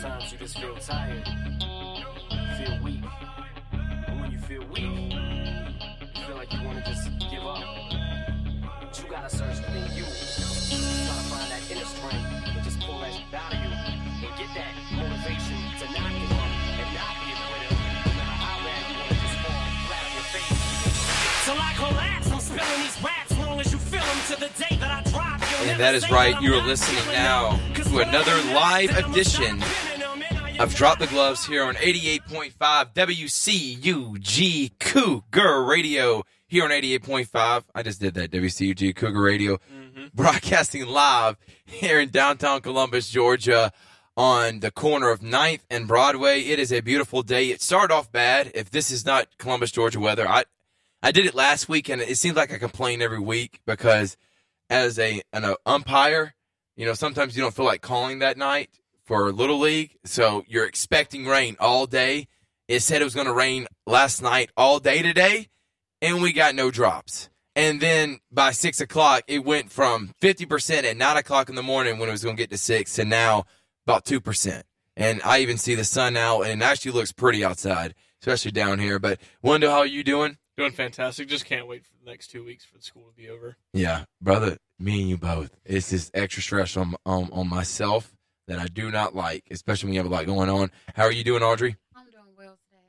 sometimes you just feel tired, feel weak. And when you feel weak, you feel like you want to just give up. But you gotta search within you. Try to find that inner strength and just pull that out of you and get that motivation to not give up and not be a quitter. No matter how bad you want to just fall flat on your face. Till I collapse, I'm spilling these raps long as you feel them to the day that I drop. You'll And that is right. You are listening now to another live edition I've dropped the gloves here on 88.5 WCUG Cougar Radio. Here on 88.5. I just did that. WCUG Cougar Radio. Mm-hmm. Broadcasting live here in downtown Columbus, Georgia on the corner of 9th and Broadway. It is a beautiful day. It started off bad. If this is not Columbus, Georgia weather, I, I did it last week and it seems like I complain every week because as a, an umpire, you know, sometimes you don't feel like calling that night for Little League. So you're expecting rain all day. It said it was going to rain last night all day today, and we got no drops. And then by six o'clock, it went from 50% at nine o'clock in the morning when it was going to get to six to now about 2%. And I even see the sun now, and it actually looks pretty outside, especially down here. But Wendell, how are you doing? Doing fantastic. Just can't wait for the next two weeks for the school to be over. Yeah, brother, me and you both. It's just extra stress on on, on myself that I do not like, especially when you have a lot going on. How are you doing, Audrey? I'm doing well today.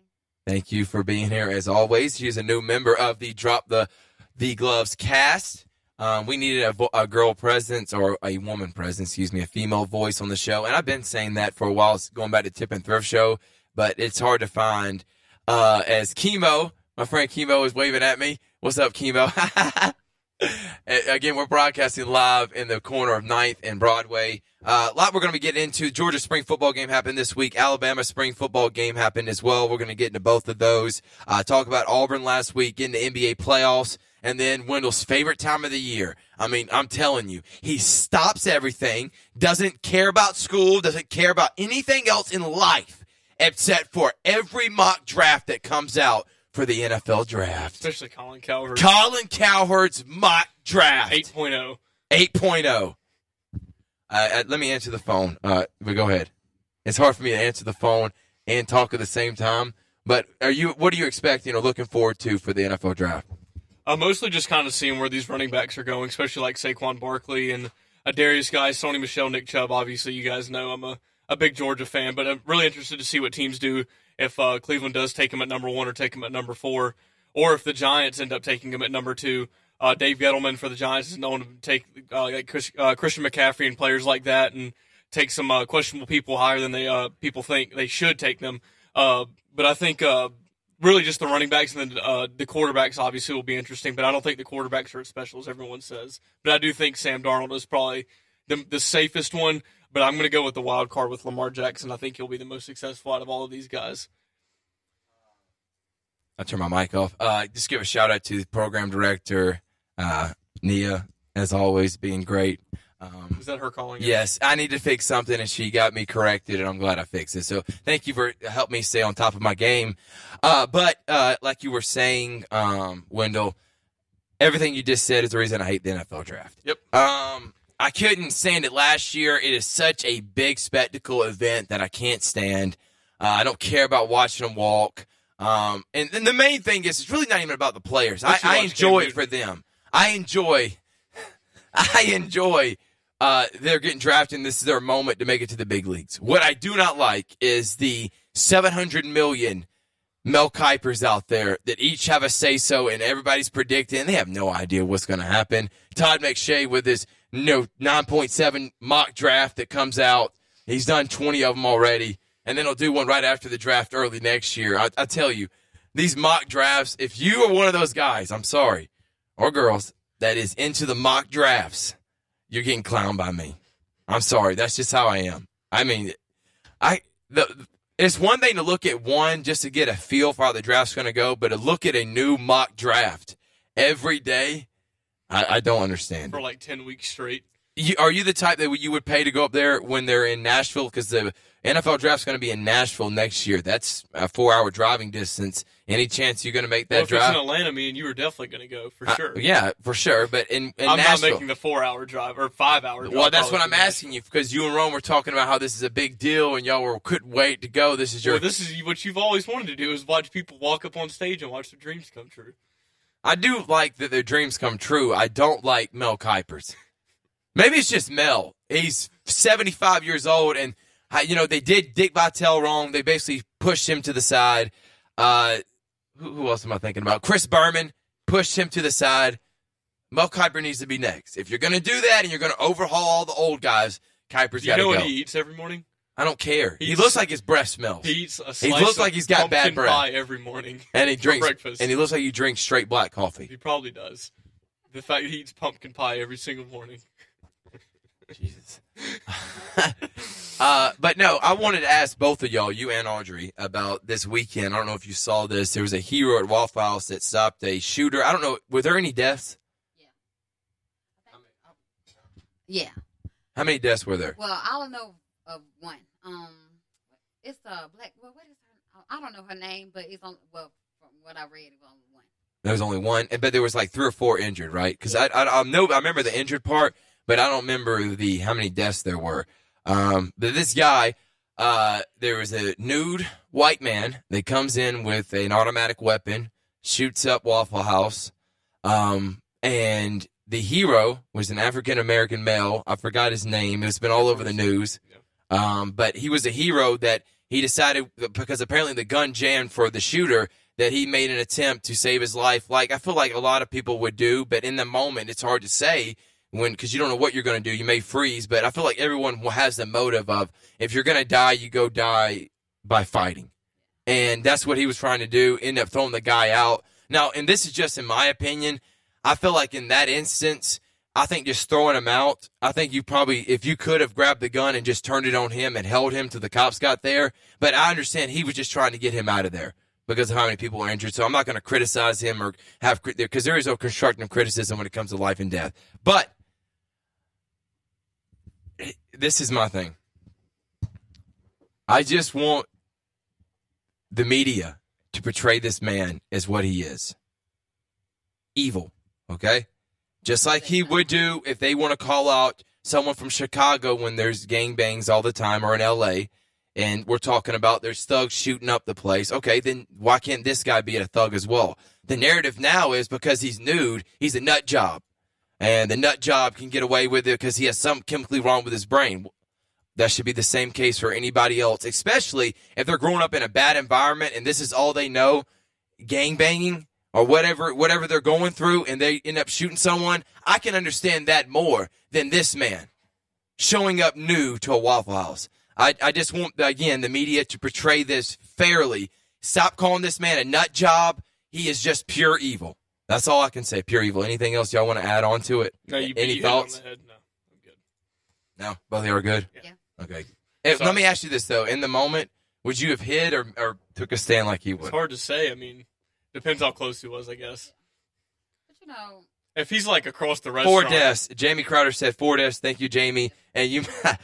Thank you for being here as always. She's a new member of the Drop the the Gloves cast. Um, we needed a, a girl presence or a woman presence, excuse me, a female voice on the show, and I've been saying that for a while, it's going back to Tip and Thrift Show, but it's hard to find. Uh, as Chemo, my friend Chemo is waving at me. What's up, Chemo? Again, we're broadcasting live in the corner of 9th and Broadway. Uh, a lot we're going to be getting into. Georgia spring football game happened this week. Alabama spring football game happened as well. We're going to get into both of those. Uh, talk about Auburn last week in the NBA playoffs. And then Wendell's favorite time of the year. I mean, I'm telling you, he stops everything, doesn't care about school, doesn't care about anything else in life except for every mock draft that comes out for the NFL draft. Especially Colin Cowherd. Colin Cowherd's mock draft 8.0. 8.0. Uh, uh, let me answer the phone. Uh, but go ahead. It's hard for me to answer the phone and talk at the same time. But are you? What are you expecting or looking forward to for the NFL draft? Uh, mostly just kind of seeing where these running backs are going, especially like Saquon Barkley and uh, Derrius Guice, Sony Michel, Nick Chubb. Obviously, you guys know I'm a, a big Georgia fan, but I'm really interested to see what teams do if uh, Cleveland does take him at number one or take him at number four, or if the Giants end up taking him at number two. Uh, Dave Gettleman for the Giants is known to take uh, like Chris, uh, Christian McCaffrey and players like that and take some uh, questionable people higher than they people think they should take them. But I think really just the running backs and then uh, the quarterbacks obviously will be interesting. But I don't think the quarterbacks are as special as everyone says. But I do think Sam Darnold is probably the, the safest one. But I'm going to go with the wild card with Lamar Jackson. I think he'll be the most successful out of all of these guys. I'll turn my mic off. Uh, just give a shout out to the program director, uh, Nia, as always, being great. Um, Is that her calling? Yes, I need to fix something, and she got me corrected, and I'm glad I fixed it. So thank you for helping me stay on top of my game. Uh, but uh, like you were saying, um, Wendell, everything you just said is the reason I hate the NFL draft. Yep. Um, I couldn't stand it last year. It is such a big spectacle event that I can't stand. Uh, I don't care about watching them walk. Um, and, and the main thing is, it's really not even about the players. I, I enjoy it for them. I enjoy. I enjoy uh, they're getting drafted and this is their moment to make it to the big leagues. What I do not like is the 700 million Mel Kipers out there that each have a say so and everybody's predicting. They have no idea what's going to happen. Todd McShay with his you know, 9.7 mock draft that comes out. He's done 20 of them already. And then he'll do one right after the draft early next year. I, I tell you, these mock drafts, if you are one of those guys, I'm sorry, or girls, that is into the mock drafts, you're getting clowned by me. I'm sorry. That's just how I am. I mean, I the it's one thing to look at one just to get a feel for how the draft's going to go, but to look at a new mock draft every day, I, I don't understand. For like 10 weeks straight. You, are you the type that you would pay to go up there when they're in Nashville? Because the NFL draft's going to be in Nashville next year. That's a four-hour driving distance. Any chance you're going to make that well, if drive? it's in Atlanta, me and you are definitely going to go for Uh, sure. yeah, for sure. But in, in I'm Nashville, not making the four-hour drive or five-hour drive. well, that's what I'm for asking you because you and Rome were talking about how this is a big deal and y'all were couldn't wait to go. This is your. Well, this is what you've always wanted to do: is watch people walk up on stage and watch their dreams come true. I do like that their dreams come true. I don't like Mel Kiper's. Maybe it's just Mel. He's 75 years old, and you know they did Dick Vitale wrong. They basically pushed him to the side. Uh, who, who else am I thinking about? Chris Berman pushed him to the side. Mel Kiper needs to be next. If you're going to do that and you're going to overhaul all the old guys, Kiper's got to go. you know what he eats every morning? I don't care. He looks like his breath smells, He eats a He slice looks of like he's got bad pumpkin breath. pie every morning. and he for drinks. breakfast. And he looks like he drinks straight black coffee. He probably does. The fact that he eats pumpkin pie every single morning. Jesus. uh, but no, I wanted to ask both of y'all, you and Audrey, about this weekend. I don't know if you saw this. There was a hero at Waffle House that stopped a shooter. I don't know. Were there any deaths? Yeah. How many deaths were there? Well, I don't know of one. Um, it's a black. Well, what is her? I don't know her name, but it's on. Well, from what I read, it was only one. There was only one, but there was like three or four injured, right? Because I, I, I know I remember the injured part, but I don't remember the how many deaths there were. Um, but this guy, uh, there was a nude white man that comes in with an automatic weapon, shoots up Waffle House, um, and the hero was an African American male. I forgot his name. It's been all over the news. Um, but he was a hero that he decided because apparently the gun jammed for the shooter that he made an attempt to save his life. Like I feel like a lot of people would do, but in the moment it's hard to say when because you don't know what you're going to do. You may freeze, but I feel like everyone has the motive of if you're going to die, you go die by fighting, and that's what he was trying to do. End up throwing the guy out. Now, and this is just in my opinion. I feel like in that instance, I think just throwing him out, I think you probably, if you could have grabbed the gun and just turned it on him and held him till the cops got there. But I understand he was just trying to get him out of there because of how many people were injured. So I'm not going to criticize him or have, because there is no constructive criticism when it comes to life and death. But this is my thing. I just want the media to portray this man as what he is evil. Okay? Just like he would do if they want to call out someone from Chicago when there's gangbangs all the time or in LA and we're talking about there's thugs shooting up the place. Okay, then why can't this guy be a thug as well? The narrative now is because he's nude, he's a nut job. And the nut job can get away with it because he has something chemically wrong with his brain. That should be the same case for anybody else, especially if they're growing up in a bad environment and this is all they know, gang banging or whatever whatever they're going through and they end up shooting someone. I can understand that more than this man showing up new to a Waffle House. I, I just want again the media to portray this fairly. Stop calling this man a nut job. He is just pure evil. That's all I can say. Pure evil. Anything else y'all want to add on to it? No, you, Any you hit it on thoughts? the head. No, I'm good. No, both of you are good. Yeah. Okay. So- let me ask you this though: in the moment, would you have hid or, or took a stand like he would? It's hard to say. I mean, depends how close he was, I guess. But you know, If he's like across the restaurant. Four restaurant, deaths. Jamie Crowder said four deaths. Thank you, Jamie. And you. thank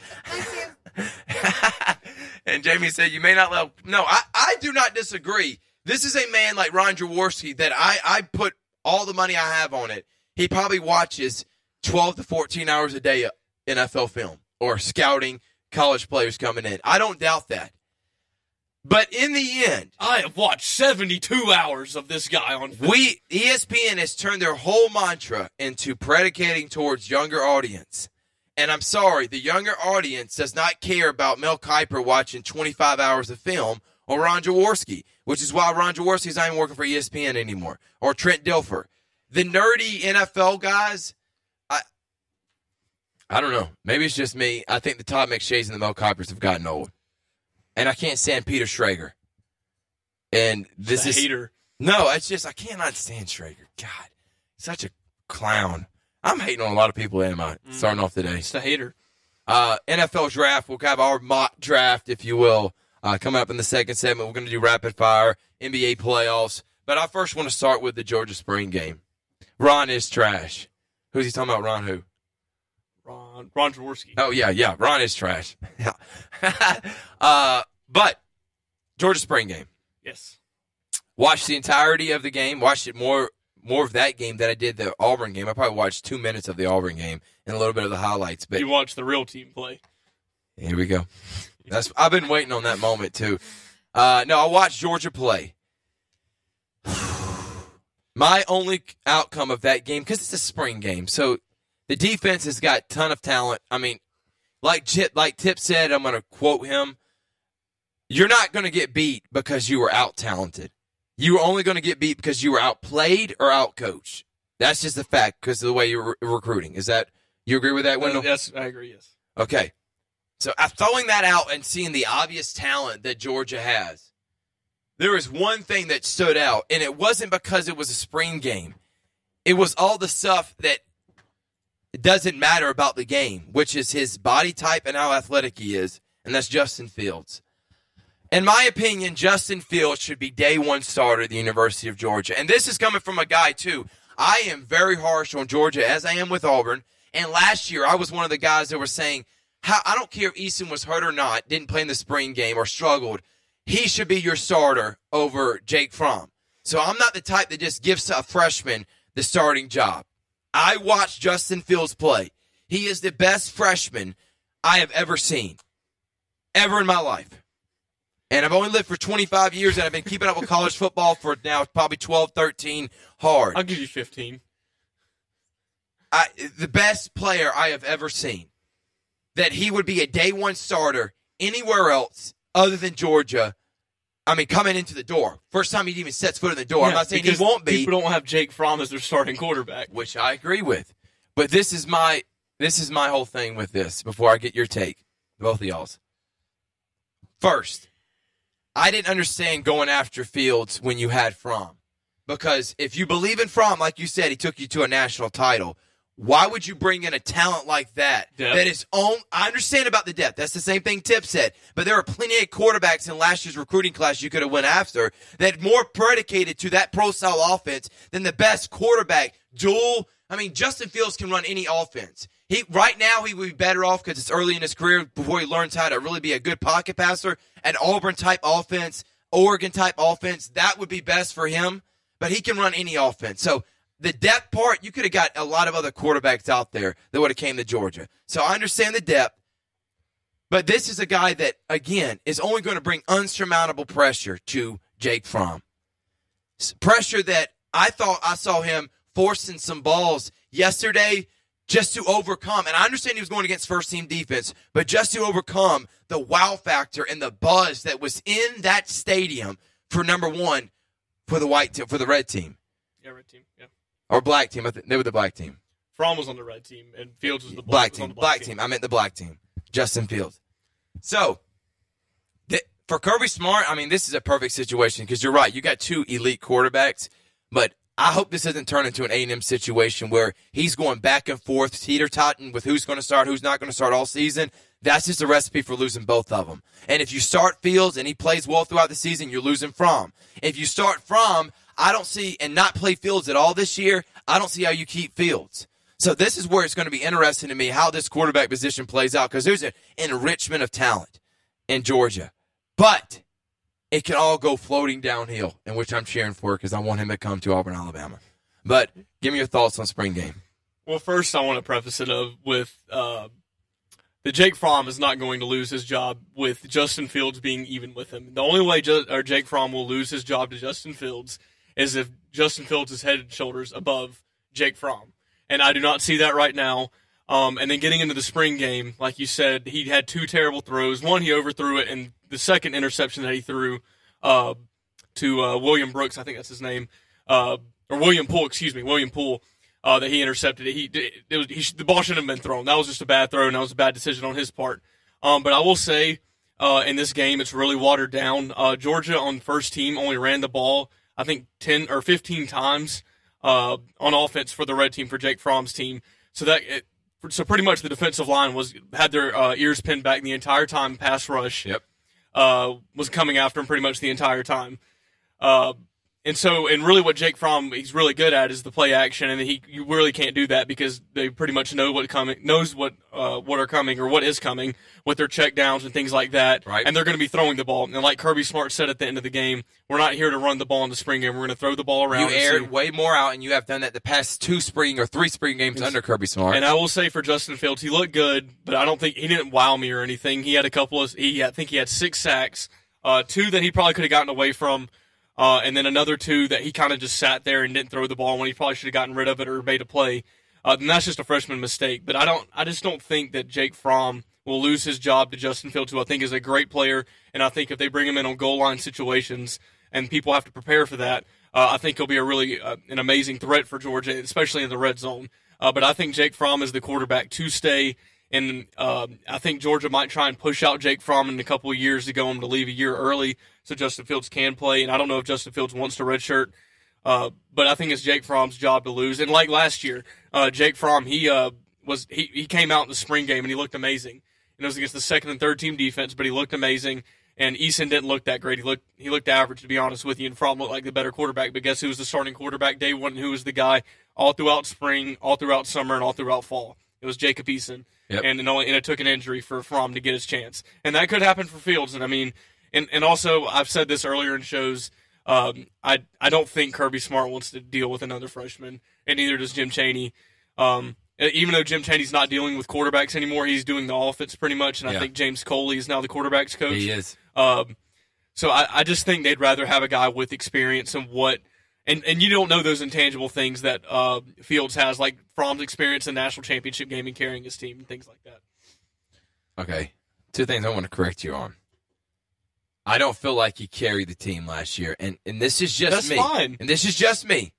you. and Jamie said, "You may not let." No, I, I do not disagree. This is a man like Ron Jaworski that I, I put all the money I have on it. He probably watches twelve to fourteen hours a day of NFL film or scouting college players coming in. I don't doubt that. But in the end, I have watched 72 hours of this guy on film. we ESPN has turned their whole mantra into predicating towards younger audience. And I'm sorry, the younger audience does not care about Mel Kiper watching 25 hours of film or Ron Jaworski, which is why Ron Jaworski is not even working for ESPN anymore, or Trent Dilfer. The nerdy NFL guys, I, I don't know. Maybe it's just me. I think the Todd McShays and the Mel Kipers have gotten old, and I can't stand Peter Schrager. And this is hater. no, it's just I cannot stand Schrager. God, such a clown. I'm hating on a lot of people, am I? Starting off today. It's the hater. Uh, NFL draft. We'll have our mock draft, if you will, uh, coming up in the second segment. We're going to do rapid fire NBA playoffs. But I first want to start with the Georgia Spring game. Ron is trash. Who's he talking about? Ron who? Ron. Jaworski. Oh yeah, yeah. Ron is trash. Yeah. uh, but Georgia spring game. Yes. Watched the entirety of the game. Watched it more more of that game than I did the Auburn game. I probably watched two minutes of the Auburn game and a little bit of the highlights. But You watched the real team play. here we go. That's I've been waiting on that moment too. Uh, no, I watched Georgia play. My only outcome of that game because it's a spring game, so the defense has got a ton of talent. I mean, like Chip, like Tip said, I'm going to quote him. You're not going to get beat because you were out talented. You were only going to get beat because you were outplayed or outcoached. That's just a fact because of the way you're re- recruiting. Is that you agree with that, Wendell? yes, I agree. Yes. Okay. So uh, throwing that out and seeing the obvious talent that Georgia has, there was one thing that stood out, and it wasn't because it was a spring game. It was all the stuff that doesn't matter about the game, which is his body type and how athletic he is, and that's Justin Fields. In my opinion, Justin Fields should be day one starter at the University of Georgia. And this is coming from a guy, too. I am very harsh on Georgia, as I am with Auburn. And last year, I was one of the guys that were saying, I don't care if Eason was hurt or not, didn't play in the spring game or struggled. He should be your starter over Jake Fromm. So I'm not the type that just gives a freshman the starting job. I watched Justin Fields play. He is the best freshman I have ever seen, ever in my life. And I've only lived for 25 years and I've been keeping up with college football for now probably 12, 13 hard. I'll give you 15. I, the best player I have ever seen. That he would be a day one starter anywhere else other than Georgia. I mean, coming into the door. First time he even sets foot in the door. I'm not saying he won't be, People don't have Jake Fromm as their starting quarterback. which I agree with. But this is my this is my whole thing with this before I get your take, both of y'all's. First, I didn't understand going after Fields when you had Fromm. Because if you believe in Fromm, like you said, he took you to a national title. Why would you bring in a talent like that? Depth. That is on. I understand about the depth. That's the same thing Tip said. But there are plenty of quarterbacks in last year's recruiting class you could have went after that more predicated to that pro style offense than the best quarterback. Dual. I mean, Justin Fields can run any offense. He right now he would be better off because it's early in his career before he learns how to really be a good pocket passer. An Auburn type offense, Oregon type offense, that would be best for him. But he can run any offense. So the depth part, you could have got a lot of other quarterbacks out there that would have came to Georgia. So I understand the depth, but this is a guy that again is only going to bring unsurmountable pressure to Jake Fromm. Pressure that I thought I saw him forcing some balls yesterday just to overcome. And I understand he was going against first team defense, but just to overcome the wow factor and the buzz that was in that stadium for number one for the white team, for the red team Yeah, red team. Yeah. Or black team. I think they were the black team. Fromm was on the red team, and Fields was the black on team. the Black team. I meant the black team. Justin Fields. So, th- for Kirby Smart, I mean, this is a perfect situation because you're right. You got two elite quarterbacks, but I hope this doesn't turn into an A&M situation where he's going back and forth, teeter-totting with who's going to start, who's not going to start all season. That's just a recipe for losing both of them. And if you start Fields and he plays well throughout the season, you're losing Fromm. If you start Fromm, I don't see, and not play Fields at all this year, I don't see how you keep Fields. So this is where it's going to be interesting to me how this quarterback position plays out because there's an enrichment of talent in Georgia, but it can all go floating downhill, in which I'm cheering for because I want him to come to Auburn, Alabama. But give me your thoughts on spring game. Well, first I want to preface it of with uh, Jake Fromm is not going to lose his job with Justin Fields being even with him. The only way Ju- or Jake Fromm will lose his job to Justin Fields is if Justin Fields is head and shoulders above Jake Fromm, and I do not see that right now. Um, and then getting into the spring game, like you said, he had two terrible throws. One, he overthrew it, and the second interception that he threw uh, to uh, William Brooks, I think that's his name, uh, or William Poole, excuse me, William Poole, uh, that he intercepted. He, it was, he the ball shouldn't have been thrown. That was just a bad throw, and that was a bad decision on his part. Um, but I will say, uh, in this game, it's really watered down. Uh, Georgia on first team only ran the ball, I think, 10 or 15 times uh, on offense for the red team for Jake Fromm's team. So that it, so pretty much the defensive line was had their uh, ears pinned back the entire time. Pass rush Yep. uh, was coming after him pretty much the entire time. And so, and really, what Jake Fromm he's really good at is the play action, and he you really can't do that because they pretty much know what coming knows what uh, what are coming or what is coming with their check downs and things like that. Right. And they're going to be throwing the ball. And like Kirby Smart said at the end of the game, we're not here to run the ball in the spring game. We're going to throw the ball around. You aired way more out, and you have done that the past two spring or three spring games under Kirby Smart. And I will say for Justin Fields, he looked good, but I don't think he didn't wow me or anything. He had a couple of, he I think he had six sacks, uh, two that he probably could have gotten away from, uh, and then another two that he kind of just sat there and didn't throw the ball when he probably should have gotten rid of it or made a play. Uh, that's just a freshman mistake. But I don't, I just don't think that Jake Fromm will lose his job to Justin Fields, who I think is a great player. And I think if they bring him in on goal line situations and people have to prepare for that, uh, I think he'll be a really uh, an amazing threat for Georgia, especially in the red zone. Uh, but I think Jake Fromm is the quarterback to stay, and uh, I think Georgia might try and push out Jake Fromm in a couple of years to go him to leave a year early so Justin Fields can play. And I don't know if Justin Fields wants to redshirt, uh, but I think it's Jake Fromm's job to lose. And like last year, uh, Jake Fromm he uh, was he, he came out in the spring game and he looked amazing. And it was against the second and third team defense, but he looked amazing. And Eason didn't look that great. He looked he looked average to be honest with you. And Fromm looked like the better quarterback. But guess who was the starting quarterback day one? Who was the guy all throughout spring, all throughout summer, and all throughout fall? It was Jacob Eason. Yep. And it, only, and it took an injury for Fromm to get his chance. And that could happen for Fields. And I mean, and and also I've said this earlier in shows. Um, I I don't think Kirby Smart wants to deal with another freshman, and neither does Jim Chaney. Um, even though Jim Chaney's not dealing with quarterbacks anymore, he's doing the offense pretty much, and Yeah. I think James Coley is now the quarterbacks coach. he is. Um, so I, I just think they'd rather have a guy with experience and what, and, and you don't know those intangible things that uh, Fields has, like Fromm's experience in national championship game and carrying his team and things like that. Okay. Two things I want to correct you on. I don't feel like he carried the team last year, and and this is just That's me. fine. And this is just me.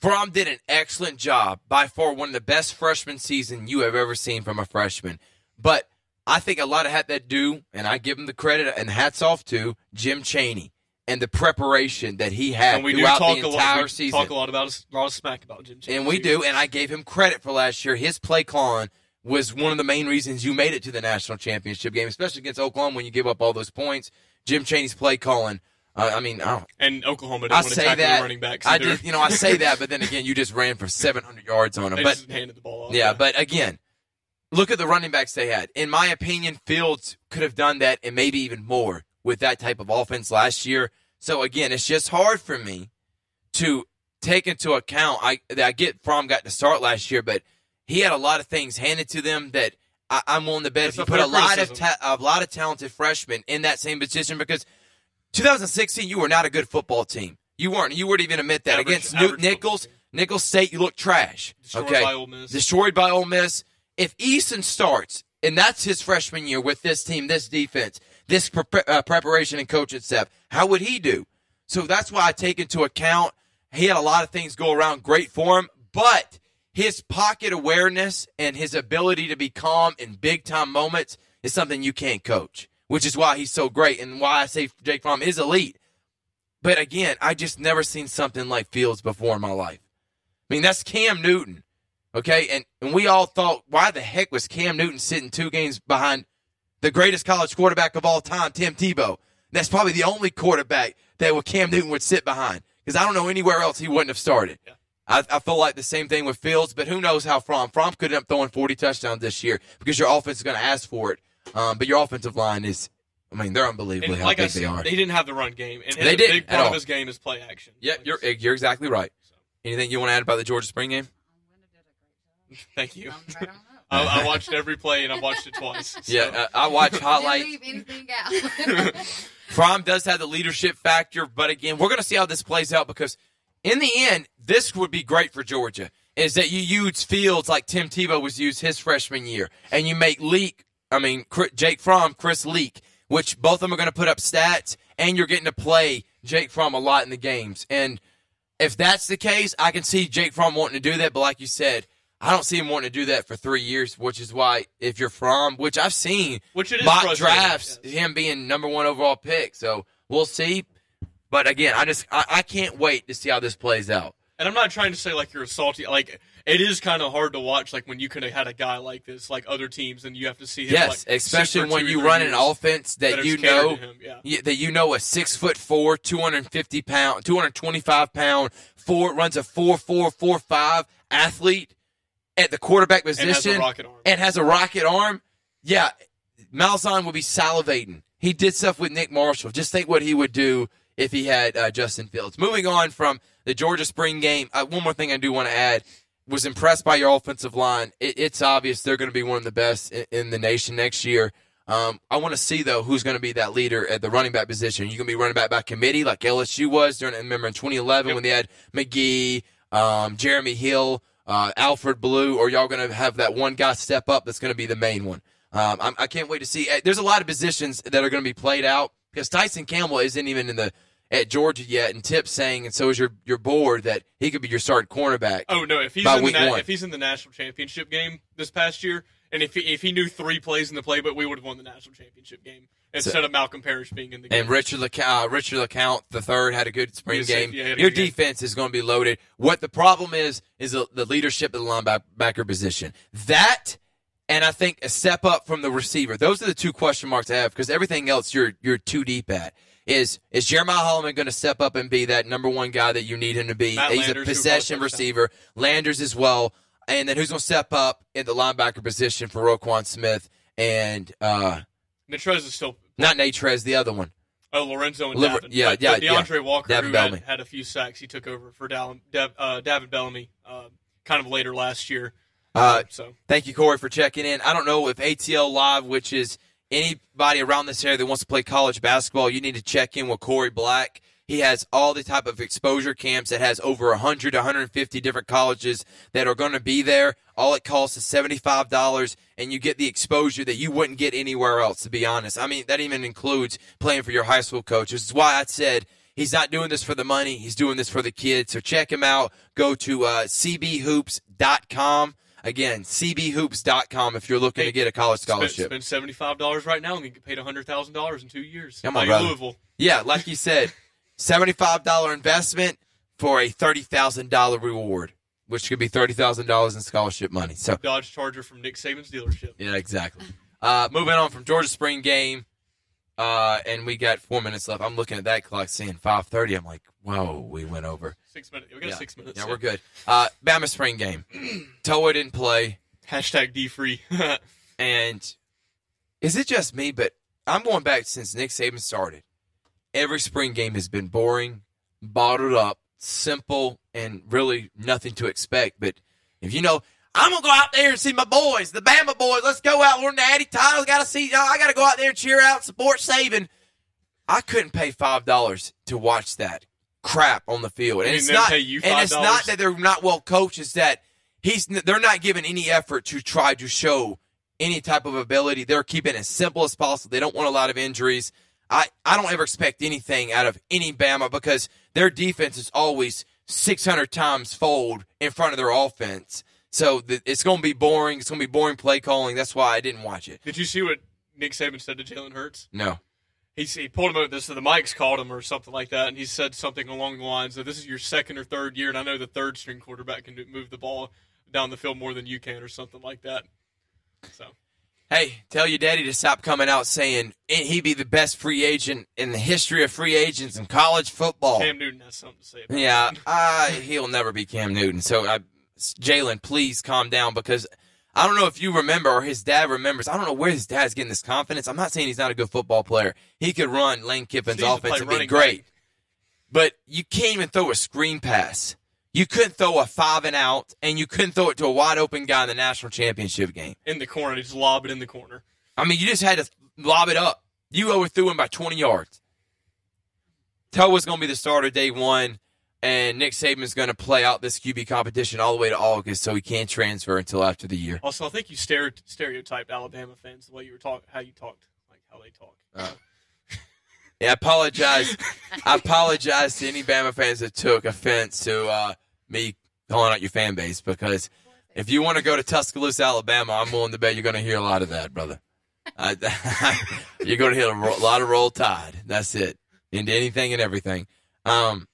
Fromm did an excellent job, by far one of the best freshman season you have ever seen from a freshman. But I think a lot of had that do, and I give him the credit and hats off to Jim Chaney and the preparation that he had And we throughout talk the a lot. We season. talk a lot about a lot of smack about Jim. And we do, and I gave him credit for last year. His play calling was one of the main reasons you made it to the national championship game, especially against Oklahoma when you give up all those points. Jim Chaney's play calling. Uh, I mean, I, And Oklahoma didn't I want to say that. the running backs. I just, you know, I say that, but then again, you just ran for 700 yards on him. they But just handed the ball off. yeah, but again, look at the running backs they had. In my opinion, Fields could have done that and maybe even more with that type of offense last year. So again, it's just hard for me to take into account. I that I get Fromm got to start last year, but he had a lot of things handed to them that I, I'm willing to bet That's if you put a lot of ta- a lot of talented freshmen in that same position because 2016 you were not a good football team. You weren't. You wouldn't even admit that Average- against Newton Nicholls. Nicholls State, you look trash. Destroyed okay, by Ole Miss. destroyed by Ole Miss. If Eason starts, and that's his freshman year with this team, this defense, this pre- uh, preparation and coaching staff, how would he do? So that's why I take into account he had a lot of things go around great for him, but his pocket awareness and his ability to be calm in big time moments is something you can't coach, which is why he's so great and why I say Jake Fromm is elite. But again, I just never seen something like Fields before in my life. I mean, that's Cam Newton. Okay. And, and we all thought, why the heck was Cam Newton sitting two games behind the greatest college quarterback of all time, Tim Tebow? That's probably the only quarterback that would Cam Newton would sit behind because I don't know anywhere else he wouldn't have started. Yeah. I, I feel like the same thing with Fields, but who knows how Fromm. Fromm could end up throwing 40 touchdowns this year because your offense is going to ask for it. Um, but your offensive line is, I mean, they're unbelievably And how like big I said, they are. he didn't have the run game, and They didn't big at part all. of his game is play action. Yeah, Like you're you're exactly right. Anything you want to add about the Georgia spring game? Thank you. I'm right on up. I, I watched every play and I watched it twice. so- Yeah, uh, I watch Didn't highlights. leave anything out. Fromm does have the leadership factor, but again, we're going to see how this plays out because in the end, this would be great for Georgia. Is that you use Fields like Tim Tebow was used his freshman year, and you make Leak, I mean Jake Fromm, Chris Leak, which both of them are going to put up stats, and you're getting to play Jake Fromm a lot in the games. And if that's the case, I can see Jake Fromm wanting to do that. But like you said, I don't see him wanting to do that for three years, which is why if you're from, which I've seen Which it is mock drafts, yes. him being number one overall pick. So we'll see. But again, I just I, I can't wait to see how this plays out. And I'm not trying to say like you're salty. Like it is kind of hard to watch. Like when you could have had a guy like this, like other teams, and you have to see him. Yes, like, especially when you run an offense that that you know Yeah. that you know a six foot four, two hundred and fifty pound, two hundred twenty five pound, four runs a four four four five athlete at the quarterback And has position a rocket arm. and has a rocket arm. Yeah, Malzahn would be salivating. He did stuff with Nick Marshall. Just think what he would do if he had uh, Justin Fields. Moving on from the Georgia spring game, uh, one more thing I do want to add was impressed by your offensive line. It, it's obvious they're going to be one of the best in, in the nation next year. Um, I want to see though who's going to be that leader at the running back position. You going to be running back by committee like LSU was during. Remember in 2011 Yep. when they had McGee, um, Jeremy Hill, uh, Alfred Blue, or y'all going to have that one guy step up that's going to be the main one. Um, I'm, I can't wait to see. eh, There's a lot of positions that are going to be played out because Tyson Campbell isn't even in the at Georgia yet, and Tip's saying, and so is your your board that he could be your starting cornerback. Oh no! If he's in the na- if he's in the national championship game this past year, and if he, if he knew three plays in the playbook, we would have won the national championship game instead of Malkom Parrish being in the game. And Richard LeCounte, uh, Richard LeCounte the third had a good spring game. yeah, he had a Your good game. defense is going to be loaded. What the problem is is the, the leadership of the linebacker position. That and I think a step up from the receiver. Those are the two question marks I have because everything else you're you're too deep at. Is is Jeremiah Holloman going to step up and be that number one guy that you need him to be? Matt He's Landers, a who caught a possession receiver. Landers as well. And then who's going to step up in the linebacker position for Roquan Smith and uh, Natrez is still not Nate Trez, the other one. oh Lorenzo and Liver- Davin. yeah, But- yeah, but DeAndre yeah. Walker, Davin who had, had a few sacks, he took over for Dallin, Dev, uh, Davin Bellamy, uh, kind of later last year. Uh, so Thank you, Corey, for checking in. I don't know if ATL Live, which is anybody around this area that wants to play college basketball, you need to check in with Corey Black. He has all the type of exposure camps that has over 100, 150 different colleges that are going to be there. All it costs is $75, and you get the exposure that you wouldn't get anywhere else, to be honest. I mean, that even includes playing for your high school coach. This is why I said he's not doing this for the money. He's doing this for the kids. So check him out. Go to uh, cbhoops.com. Again, cbhoops.com if you're looking Hey, to get a college spend, scholarship. spend five dollars right now and you get paid hundred thousand dollars in two years. Come on, brother. Louisville. Yeah, like you said, seventy-five dollar investment for a thirty thousand dollar reward, which could be thirty thousand dollars in scholarship money. So Dodge Charger from Nick Saban's dealership. yeah, exactly. Uh, moving on from Georgia spring game, uh, and we got four minutes left. I'm looking at that clock, seeing five thirty. I'm like, whoa, we went over. Six minutes. We got yeah, six minutes. Yeah, we're good. Uh, Bama spring game. Tua didn't play. Hashtag D free. And is it just me? But I'm going back since Nick Saban started. Every spring game has been boring, bottled up, simple, and really nothing to expect. But if you know, I'm gonna go out there and see my boys, the Bama boys. Let's go out. We're natty titles. Got to see. I got to go out there and cheer out, support Saban. I couldn't pay five dollars to watch that crap on the field, and And it's not. and it's not that they're not well coached. It's that he's they're not giving any effort to try to show any type of ability. They're keeping it as simple as possible. They don't want a lot of injuries. I, I don't ever expect anything out of any Bama because their defense is always 600 times fold in front of their offense. So th- it's going to be boring. It's going to be boring play calling. That's why I didn't watch it. Did you see what Nick Saban said to Jalen Hurts? No. He, he pulled him out this, so the mics called him or something like that, and he said something along the lines of, "This is your second or third year, and I know the third string quarterback can move the ball down the field more than you can, or something like that." So Hey, tell your daddy to stop coming out saying he'd be the best free agent in the history of free agents in college football. Cam Newton has something to say. About Yeah, uh, he'll never be Cam Newton. So, I, Jalen, please calm down because I don't know if you remember or his dad remembers. I don't know where his dad's getting this confidence. I'm not saying he's not a good football player. He could run Lane Kiffin's He offense and be great, but you can't even throw a screen pass. You couldn't throw a five and out, and you couldn't throw it to a wide open guy in the national championship game. in the corner, just lob it in the corner. I mean, you just had to lob it up. You overthrew him by 20 yards. Tua's going to be the starter day one, and Nick Saban's going to play out this QB competition all the way to August, so he can't transfer until after the year. Also, I think you stereotyped Alabama fans the way you were talking, how you talked, like how they talk. Uh, Yeah, I apologize. I apologize to any Bama fans that took offense to uh, me calling out your fan base because if you want to go to Tuscaloosa, Alabama, I'm willing to bet you're going to hear a lot of that, brother. I, you're going to hear a ro- lot of roll tide. That's it. Into anything and everything. Um,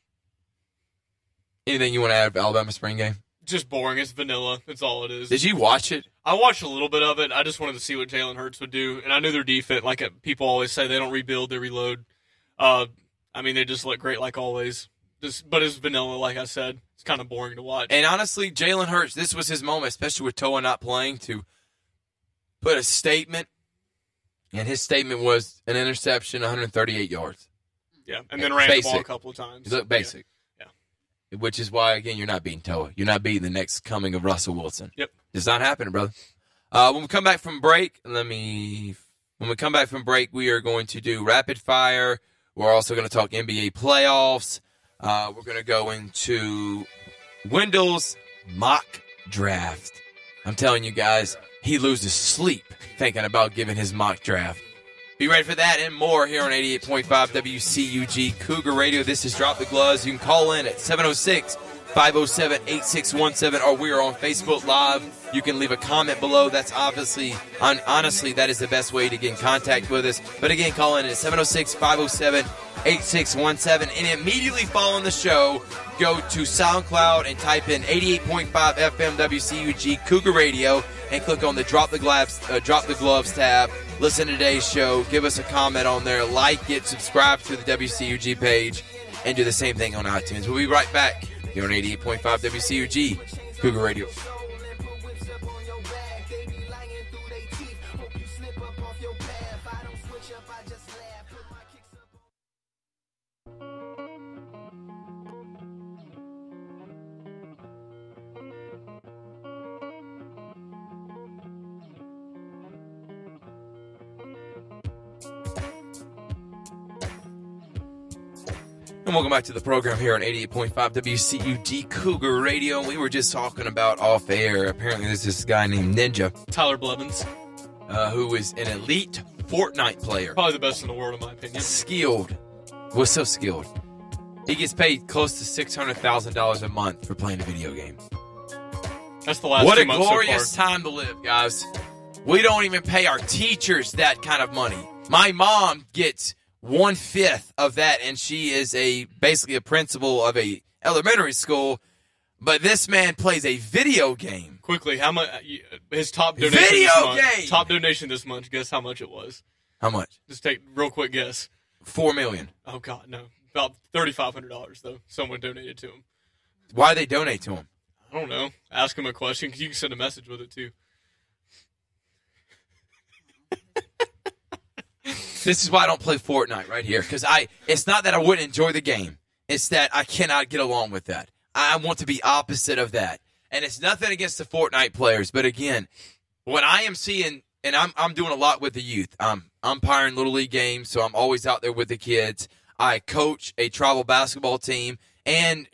anything you want to add about Alabama spring game? Just boring. It's vanilla. That's all it is. Did you watch it? I watched a little bit of it. I just wanted to see what Jalen Hurts would do, and I knew their defense. Like people always say, they don't rebuild, they reload. Uh, I mean, they just look great like always. Just, but it's vanilla, like I said. It's kind of boring to watch. And honestly, Jalen Hurts, this was his moment, especially with Tua not playing, to put a statement. And his statement was an interception, 138 yards. yeah, and then ran the ball a couple of times. Look basic. Yeah. Which is why, again, you're not beating Tua. You're not beating the next coming of Russell Wilson. Yep. It's not happening, brother. Uh, when we come back from break, let me. When we come back from break, we are going to do rapid fire. We're also going to talk NBA playoffs. Uh, we're going to go into Wendell's mock draft. I'm telling you guys, he loses sleep thinking about giving his mock draft. Be ready for that and more here on 88.5 WCUG Cougar Radio. This is Drop the Gloves. You can call in at 706 507 8617 or we are on Facebook Live. You can leave a comment below. That's obviously, on, honestly, that is the best way to get in contact with us. But again, call in at 706 507 8617 and immediately following the show, go to SoundCloud and type in 88.5 FM WCUG Cougar Radio and click on the Drop the Gloves, uh, Drop the Gloves tab. Listen to today's show. Give us a comment on there. Like it. Subscribe to the WCUG page. And do the same thing on iTunes. We'll be right back here on 88.5 WCUG Cougar Radio. And welcome back to the program here on 88.5 WCUG Cougar Radio. We were just talking about off air. Apparently, there's this guy named Ninja Tyler Blevins, uh, who is an elite Fortnite player. probably the best in the world in my opinion. Skilled. Was so skilled. He gets paid close to $600,000 a month for playing a video game. That's the last what a glorious so time to live, guys. We don't even pay our teachers that kind of money. My mom gets one fifth of that, and she is a basically a principal of a elementary school. But this man plays a video game. Quickly, how much? Uh, his top donation Video this month. game! Top donation this month. Guess how much it was? How much? Just take real quick guess. Four million. Oh God, no, about thirty five hundred dollars though. Someone donated to him. Why they donate to him? I don't know. Ask him a question you can send a message with it too. This is why I don't play Fortnite right here. Because I, it's not that I wouldn't enjoy the game. It's that I cannot get along with that. I want to be opposite of that. And it's nothing against the Fortnite players, but again, what I am seeing, and I'm I'm doing a lot with the youth. I'm umpiring little league games, so I'm always out there with the kids. I coach a travel basketball team, and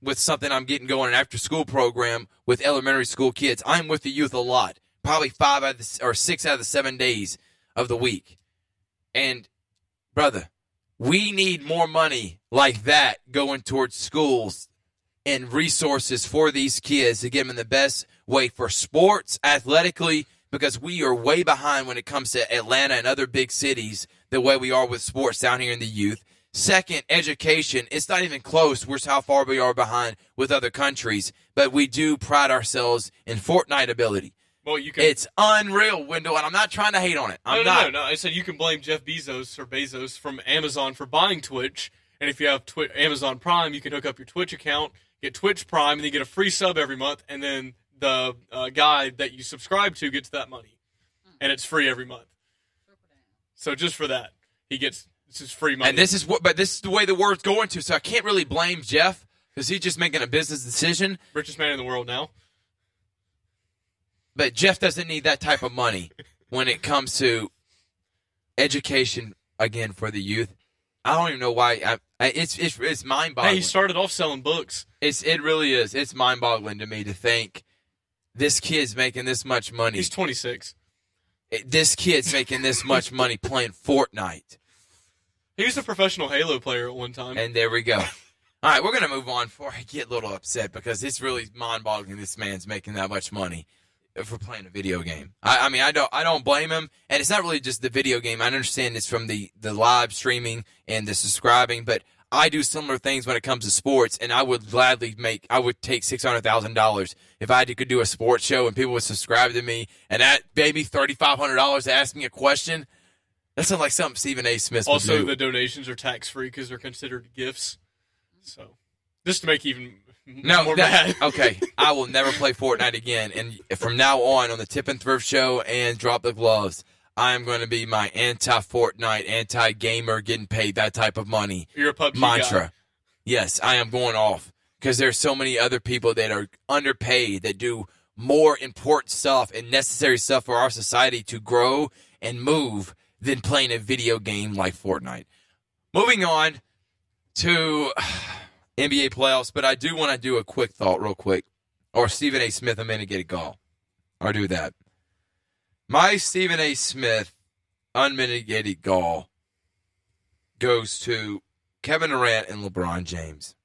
with something I'm getting going an after school program with elementary school kids. I'm with the youth a lot, probably five out of the, or six out of the seven days of the week. And brother, we need more money like that going towards schools and resources for these kids to give them the best way for sports, athletically, because we are way behind when it comes to Atlanta and other big cities the way we are with sports down here in the youth. Second, education. It's not even close. We're how far we are behind with other countries, but we do pride ourselves in Fortnite ability. Well, you can. It's unreal, Wendell, and I'm not trying to hate on it. I'm no, no, not. no, no. I said you can blame Jeff Bezos or Bezos from Amazon for buying Twitch, and if you have Twi- Amazon Prime, you can hook up your Twitch account, get Twitch Prime, and then get a free sub every month, and then the uh, guy that you subscribe to gets that money, and it's free every month. So just for that, he gets this is free money. And this is what, but this is the way the word's going to. So I can't really blame Jeff because he's just making a business decision. richest man in the world now. But Jeff doesn't need that type of money when it comes to education again for the youth. I don't even know why. I, I, it's it's it's mind Hey, boggling. he started off selling books. it's it really is. It's mind boggling to me to think this kid's making this much money. He's 26. this kid's making this much money playing Fortnite. He was a professional Halo player at one time. And there we go. All right, we're gonna move on before I get a little upset because it's really mind-boggling. This man's making that much money for playing a video game. I, I mean, I don't, I don't blame him, and it's not really just the video game. I understand it's from the the live streaming and the subscribing, but I do similar things when it comes to sports, and I would gladly make. I would take six hundred thousand dollars if I could do a sports show and people would subscribe to me, and that maybe thirty five hundred dollars to ask me a question. That sounds like something Stephen A. Smith would Also, do. the donations are tax free because they're considered gifts. So, just to make even Mm-hmm. No, that- okay. I will never play Fortnite again. And from now on, on the Tip and Thrift Show and Drop the Gloves, I am going to be my anti Fortnite, anti gamer, getting paid that type of money You're a PUBG mantra. guy. Yes, I am going off because there's so many other people that are underpaid that do more important stuff and necessary stuff for our society to grow and move than playing a video game like Fortnite. Moving on to NBA playoffs, but I do want to do a quick thought, real quick, or Stephen A. Smith. I'm going to get a goal. I'll do that. My Stephen A. Smith unmitigated gall goes to Kevin Durant and LeBron James.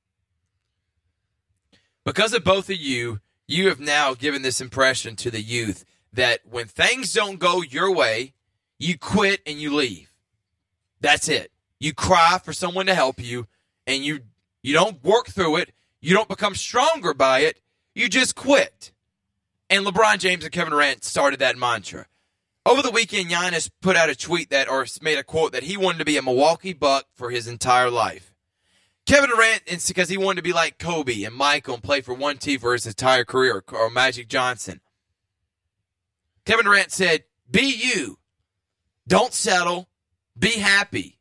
Because of both of you, you have now given this impression to the youth that when things don't go your way, you quit and you leave. That's it. You cry for someone to help you and you you don't work through it. You don't become stronger by it. You just quit. And LeBron James and Kevin Durant started that mantra. Over the weekend, Giannis put out a tweet that, or made a quote that he wanted to be a Milwaukee Buck for his entire life. Kevin Durant, it's because he wanted to be like Kobe and Michael and play for one team for his entire career, or Magic Johnson. Kevin Durant said, Be you. Don't settle. Be happy.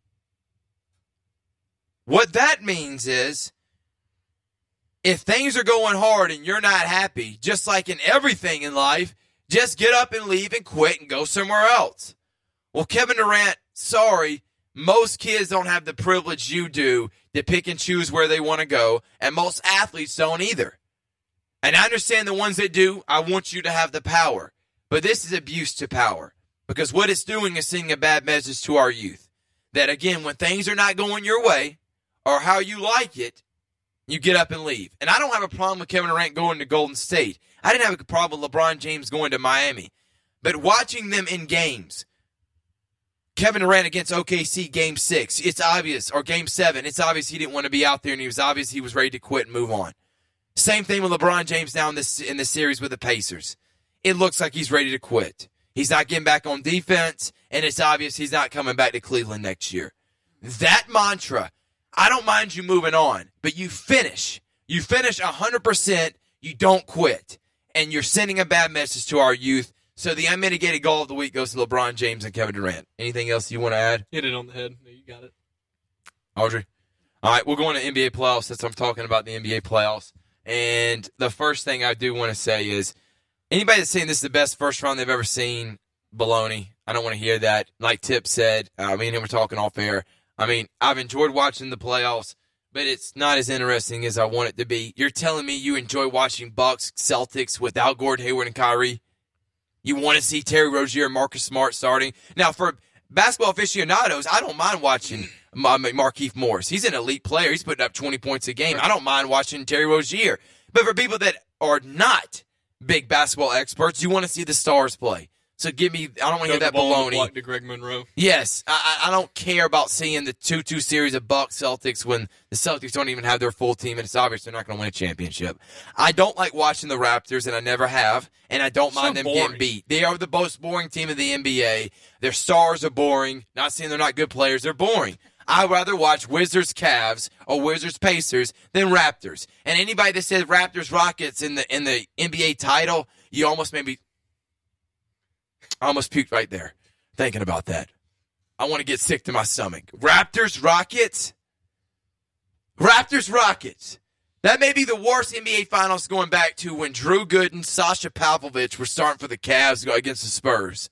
What that means is if things are going hard and you're not happy, just like in everything in life, just get up and leave and quit and go somewhere else. Well, Kevin Durant, sorry, most kids don't have the privilege you do to pick and choose where they want to go, and most athletes don't either. And I understand the ones that do, I want you to have the power. But this is abuse to power because what it's doing is sending a bad message to our youth that, again, when things are not going your way or how you like it, you get up and leave. And I don't have a problem with Kevin Durant going to Golden State. I didn't have a problem with LeBron James going to Miami. But watching them in games, Kevin Durant against OKC game six, it's obvious, or game seven, it's obvious he didn't want to be out there and he was obvious he was ready to quit and move on. Same thing with LeBron James now in this in series with the Pacers. It looks like he's ready to quit. He's not getting back on defense, and it's obvious he's not coming back to Cleveland next year. That mantra, I don't mind you moving on, but you finish. You finish 100%, you don't quit. And you're sending a bad message to our youth. So the unmitigated goal of the week goes to LeBron James and Kevin Durant. Anything else you want to add? Hit it on the head. You got it. Audrey. All right, we're going to NBA playoffs since I'm talking about the NBA playoffs. And the first thing I do want to say is anybody that's saying this is the best first round they've ever seen, baloney. I don't want to hear that. Like Tip said, uh, I mean, we're talking off air. I mean, I've enjoyed watching the playoffs, but it's not as interesting as I want it to be. You're telling me you enjoy watching Bucks, Celtics without Gordon Hayward and Kyrie? You want to see Terry Rozier and Marcus Smart starting? Now, for basketball aficionados, I don't mind watching Ma- Ma- Markeith Morris. He's an elite player. He's putting up 20 points a game. I don't mind watching Terry Rozier. But for people that are not big basketball experts, you want to see the stars play. So give me, I don't want to hear that baloney. to Greg Monroe. Yes, I, I I don't care about seeing the two-two series of Bucks Celtics when the Celtics don't even have their full team, and it's obvious they're not going to win a championship. I don't like watching the Raptors, and I never have, and I don't So mind them boring. getting beat. They are the most boring team in the NBA. Their stars are boring. Not saying they're not good players; they're boring. I'd rather watch Wizards Cavs or Wizards Pacers than Raptors. And anybody that says Raptors Rockets in the in the NBA title, you almost maybe I almost puked right there thinking about that. I want to get sick to my stomach. Raptors, Rockets. Raptors, Rockets. That may be the worst NBA Finals going back to when Drew Gooden, Sasha Pavlovich were starting for the Cavs against the Spurs.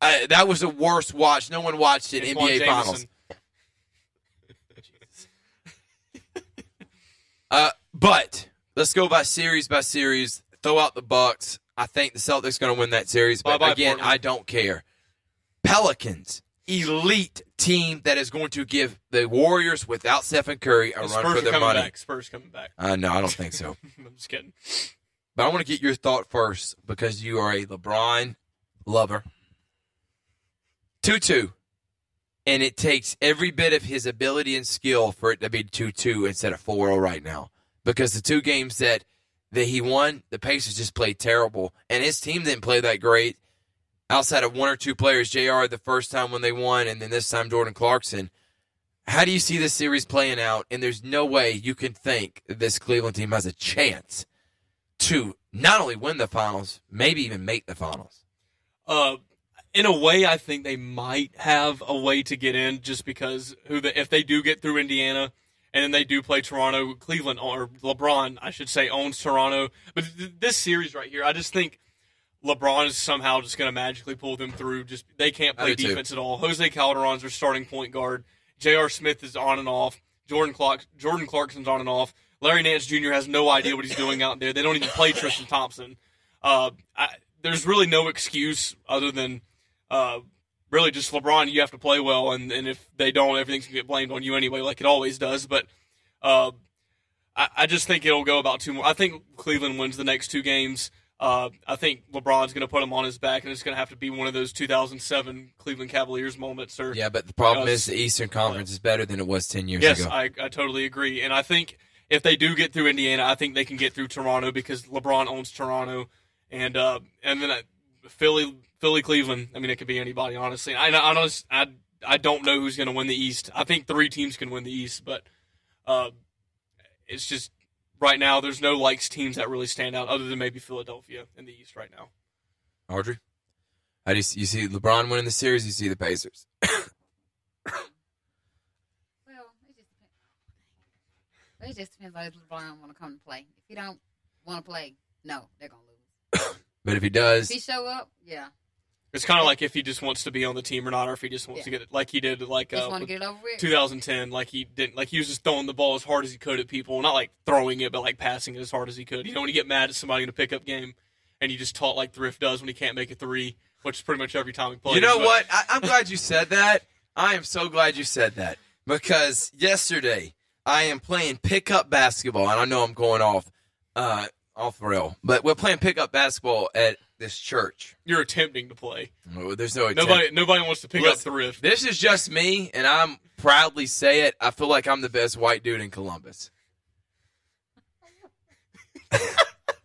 Uh, that was the worst watch. No one watched it NBA. Finals. Uh, but let's go by series by series. Throw out the Bucks. I think the Celtics going to win that series. But Bye-bye, again, Portland. I don't care. Pelicans, elite team that is going to give the Warriors without Stephen Curry a The run Spurs for their coming money. back. Spurs coming back. Uh, no, I don't think so. I'm just kidding. But I want to get your thought first because you are a LeBron lover. 2 2. and it takes every bit of his ability and skill for it to be 2-2 instead of 4-0 right now. Because the two games that that he won, the Pacers just played terrible, and his team didn't play that great. Outside of one or two players, Jr. the first time when they won, and then this time Jordan Clarkson. How do you see this series playing out? And there's no way you can think this Cleveland team has a chance to not only win the finals, maybe even make the finals. Uh, in a way, I think they might have a way to get in just because who the, if they do get through Indiana and then they do play Toronto, Cleveland or LeBron, I should say, owns Toronto. But th- this series right here, I just think LeBron is somehow just going to magically pull them through. Just they can't play do too. defense at all. Jose Calderon's their starting point guard. J.R. Smith is on and off. Jordan Clark, Jordan Clarkson's on and off. Larry Nance Jr. has no idea what he's doing out there. They don't even play Tristan Thompson. Uh, I, there's really no excuse other than uh, really just LeBron. You have to play well, and, and if they don't, everything's gonna get blamed on you anyway, like it always does. But uh, I, I just think it'll go about two more. I think Cleveland wins the next two games. Uh, I think LeBron's going to put him on his back, and it's going to have to be one of those 2007 Cleveland Cavaliers moments. Or Yeah, but the problem Yes. is the Eastern Conference is better than it was 10 years yes, ago. I, I totally agree, and I think if they do get through Indiana, I think they can get through Toronto because LeBron owns Toronto, and uh, and then uh, Philly, Philly, Cleveland. I mean, it could be anybody, honestly. I I honest, I I don't know who's going to win the East. I think three teams can win the East, but uh, it's just right now there's no likes teams that really stand out other than maybe Philadelphia in the East right now. Audrey? How do you see, you see LeBron winning the series? You see the Pacers? Well, it just depends. It just depends on if LeBron want to come to play. If he don't want to play, no, they're gonna lose. But if he does, If does, he show up, yeah, It's kind of like if he just wants to be on the team or not, or if he just wants to get it like he did like just uh, want to get it over with. 2010, like he didn't, like he was just throwing the ball as hard as he could at people, not like throwing it, but like passing it as hard as he could. You know, when you get mad at somebody in a pickup game, and you just talk like Thrift does when he can't make a three, which is pretty much every time he plays. you know But- what? I, I'm glad you said that. I am so glad you said that because yesterday I am playing pickup basketball, and I know I'm going off, uh, off rail, but we're playing pickup basketball at this church. You're attempting to play. No, There's no attempt. Nobody, nobody wants to pick up Listen, Thrift. This is just me, and I'm proudly say it. I feel like I'm the best white dude in Columbus. All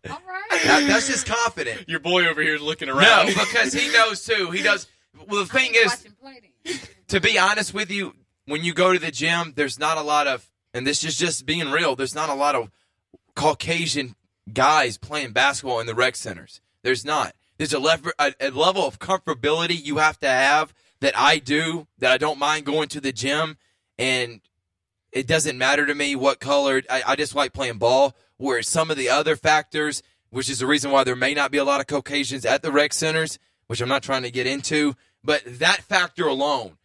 right. That, that's just confident. Your boy over here is looking No, around. because he knows too. He does. Well, the thing is, watching play then. to be honest with you, when you go to the gym, there's not a lot of, and this is just being real. There's not a lot of Caucasian guys playing basketball in the rec centers. There's not. There's a, level of comfortability you have to have that I do that I don't mind going to the gym, and it doesn't matter to me what color. I, I just like playing ball. Where some of the other factors, which is the reason why there may not be a lot of Caucasians at the rec centers, which I'm not trying to get into, but that factor alone,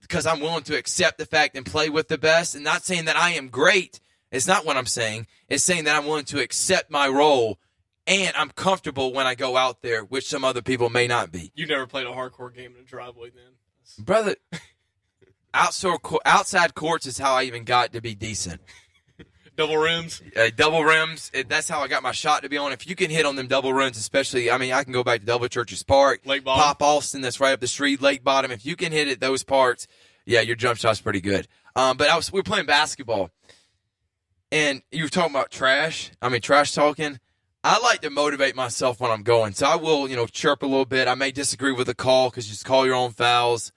because I'm willing to accept the fact and play with the best, and not saying that I am great. It's not what I'm saying. It's saying that I'm willing to accept my role, and I'm comfortable when I go out there, which some other people may not be. you never played a hardcore game in a driveway, then. Brother, outside outside courts is how I even got to be decent. Double rims. uh, double rims. It, that's how I got my shot to be on. If you can hit on them double rims, especially, I mean, I can go back to Double Churches Park, Lake Bottom. Pop Austin, that's right up the street, Lake Bottom. If you can hit at those parts, yeah, your jump shot's pretty good. Um, but I was we were playing basketball, and you were talking about trash. I mean, trash talking. I like to motivate myself when I'm going, so I will, you know, chirp a little bit. I may disagree with the call because you just call your own fouls.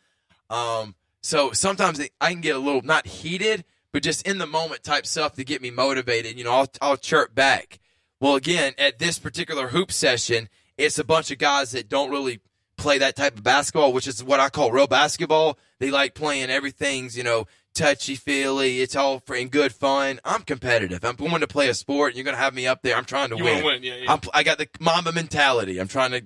Um, so sometimes I can get a little not heated, but just in the moment type stuff to get me motivated. You know, I'll I'll chirp back. Well, again, at this particular hoop session, it's a bunch of guys that don't really play that type of basketball, which is what I call real basketball. They like playing everything's, you know, touchy feely. It's all for in good fun. I'm competitive. I'm going to play a sport. And you're going to have me up there. I'm trying to You win. win, yeah. yeah. I'm, I got the mama mentality. I'm trying to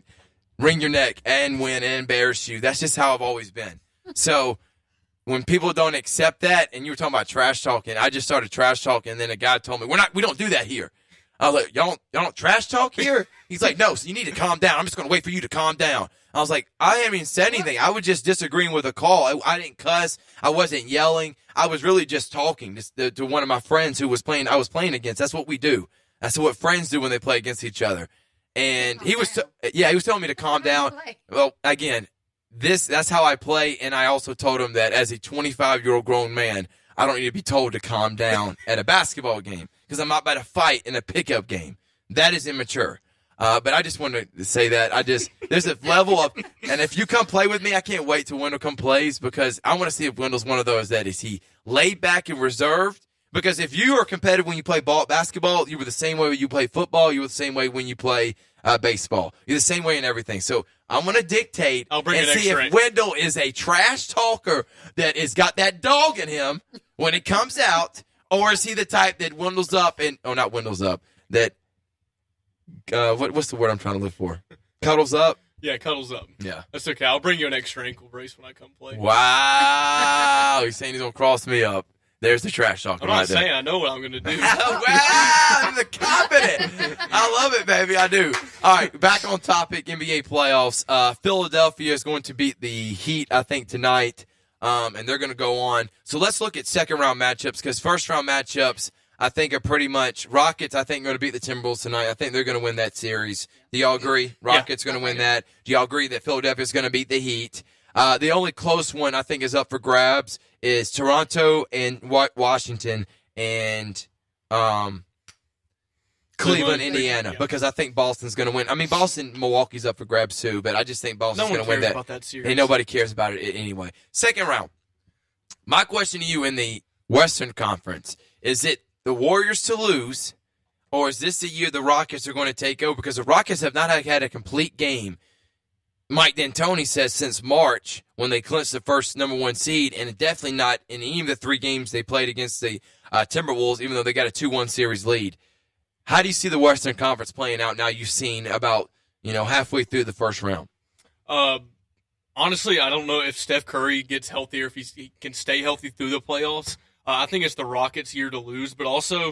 wring your neck and win and embarrass you. That's just how I've always been. So when people don't accept that, and you were talking about trash talking, I just started trash talking, and then a guy told me, "We're not, we don't do that here." I was like, "Y'all don't, y'all don't trash talk here?" He's like, "No, so you need to calm down. I'm just going to wait for you to calm down." I was like, "I haven't even said anything. I was just disagreeing with a call. I, I didn't cuss. I wasn't yelling. I was really just talking to, to, one of my friends who was playing. I was playing against. That's what we do. That's what friends do when they play against each other." And he was, t- yeah, he was telling me to calm down. Well, again, this that's how I play, and I also told him that as a 25 year old grown man, I don't need to be told to calm down at a basketball game because I'm not about to fight in a pickup game. That is immature. Uh, but I just wanted to say that I just there's a level of, and if you come play with me, I can't wait till Wendell come plays because I want to see if Wendell's one of those that is he laid back and reserved. Because if you are competitive when you play ball basketball, you were the same way when you play football. You were the same way when you play uh, baseball. You're the same way in everything. So I'm going to dictate I'll bring and an see if. Wendell is a trash talker that has got that dog in him when it comes out, or is he the type that Wendell's up and oh, not Wendell's up that uh, what what's the word I'm trying to look for? Cuddles up. Yeah, cuddles up. Yeah. That's okay. I'll bring you an extra ankle brace when I come play. Wow. He's saying he's gonna cross me up. There's the trash talker I'm right not there. saying I know what I'm going to do. wow, the confident. I love it, baby. I do. All right, back on topic. NBA playoffs. Uh, Philadelphia is going to beat the Heat, I think, tonight, um, and they're going to go on. So let's look at second round matchups because first round matchups, I think, are pretty much Rockets. I think going to beat the Timberwolves tonight. I think they're going to win that series. Do y'all agree? Rockets going to win that. Do y'all agree that Philadelphia is going to beat the Heat? Uh, the only close one I think is up for grabs is Toronto and Washington and um, Cleveland, Indiana, yeah. because I think Boston's going to win. I mean, Boston, Milwaukee's up for grabs too, but I just think Boston's one going to win cares that. about that series. And nobody cares about it anyway. Second round. My question to you in the Western Conference is it the Warriors to lose, or is this the year the Rockets are going to take over? Because the Rockets have not had a complete game. Mike D'Antoni says since March when they clinched the first number one seed, and definitely not in any of the three games they played against the uh, Timberwolves, even though they got a two-one series lead. How do you see the Western Conference playing out now? You've seen about you know halfway through the first round. Uh, honestly, I don't know if Steph Curry gets healthier, if he can stay healthy through the playoffs. Uh, I think it's the Rockets' year to lose, but also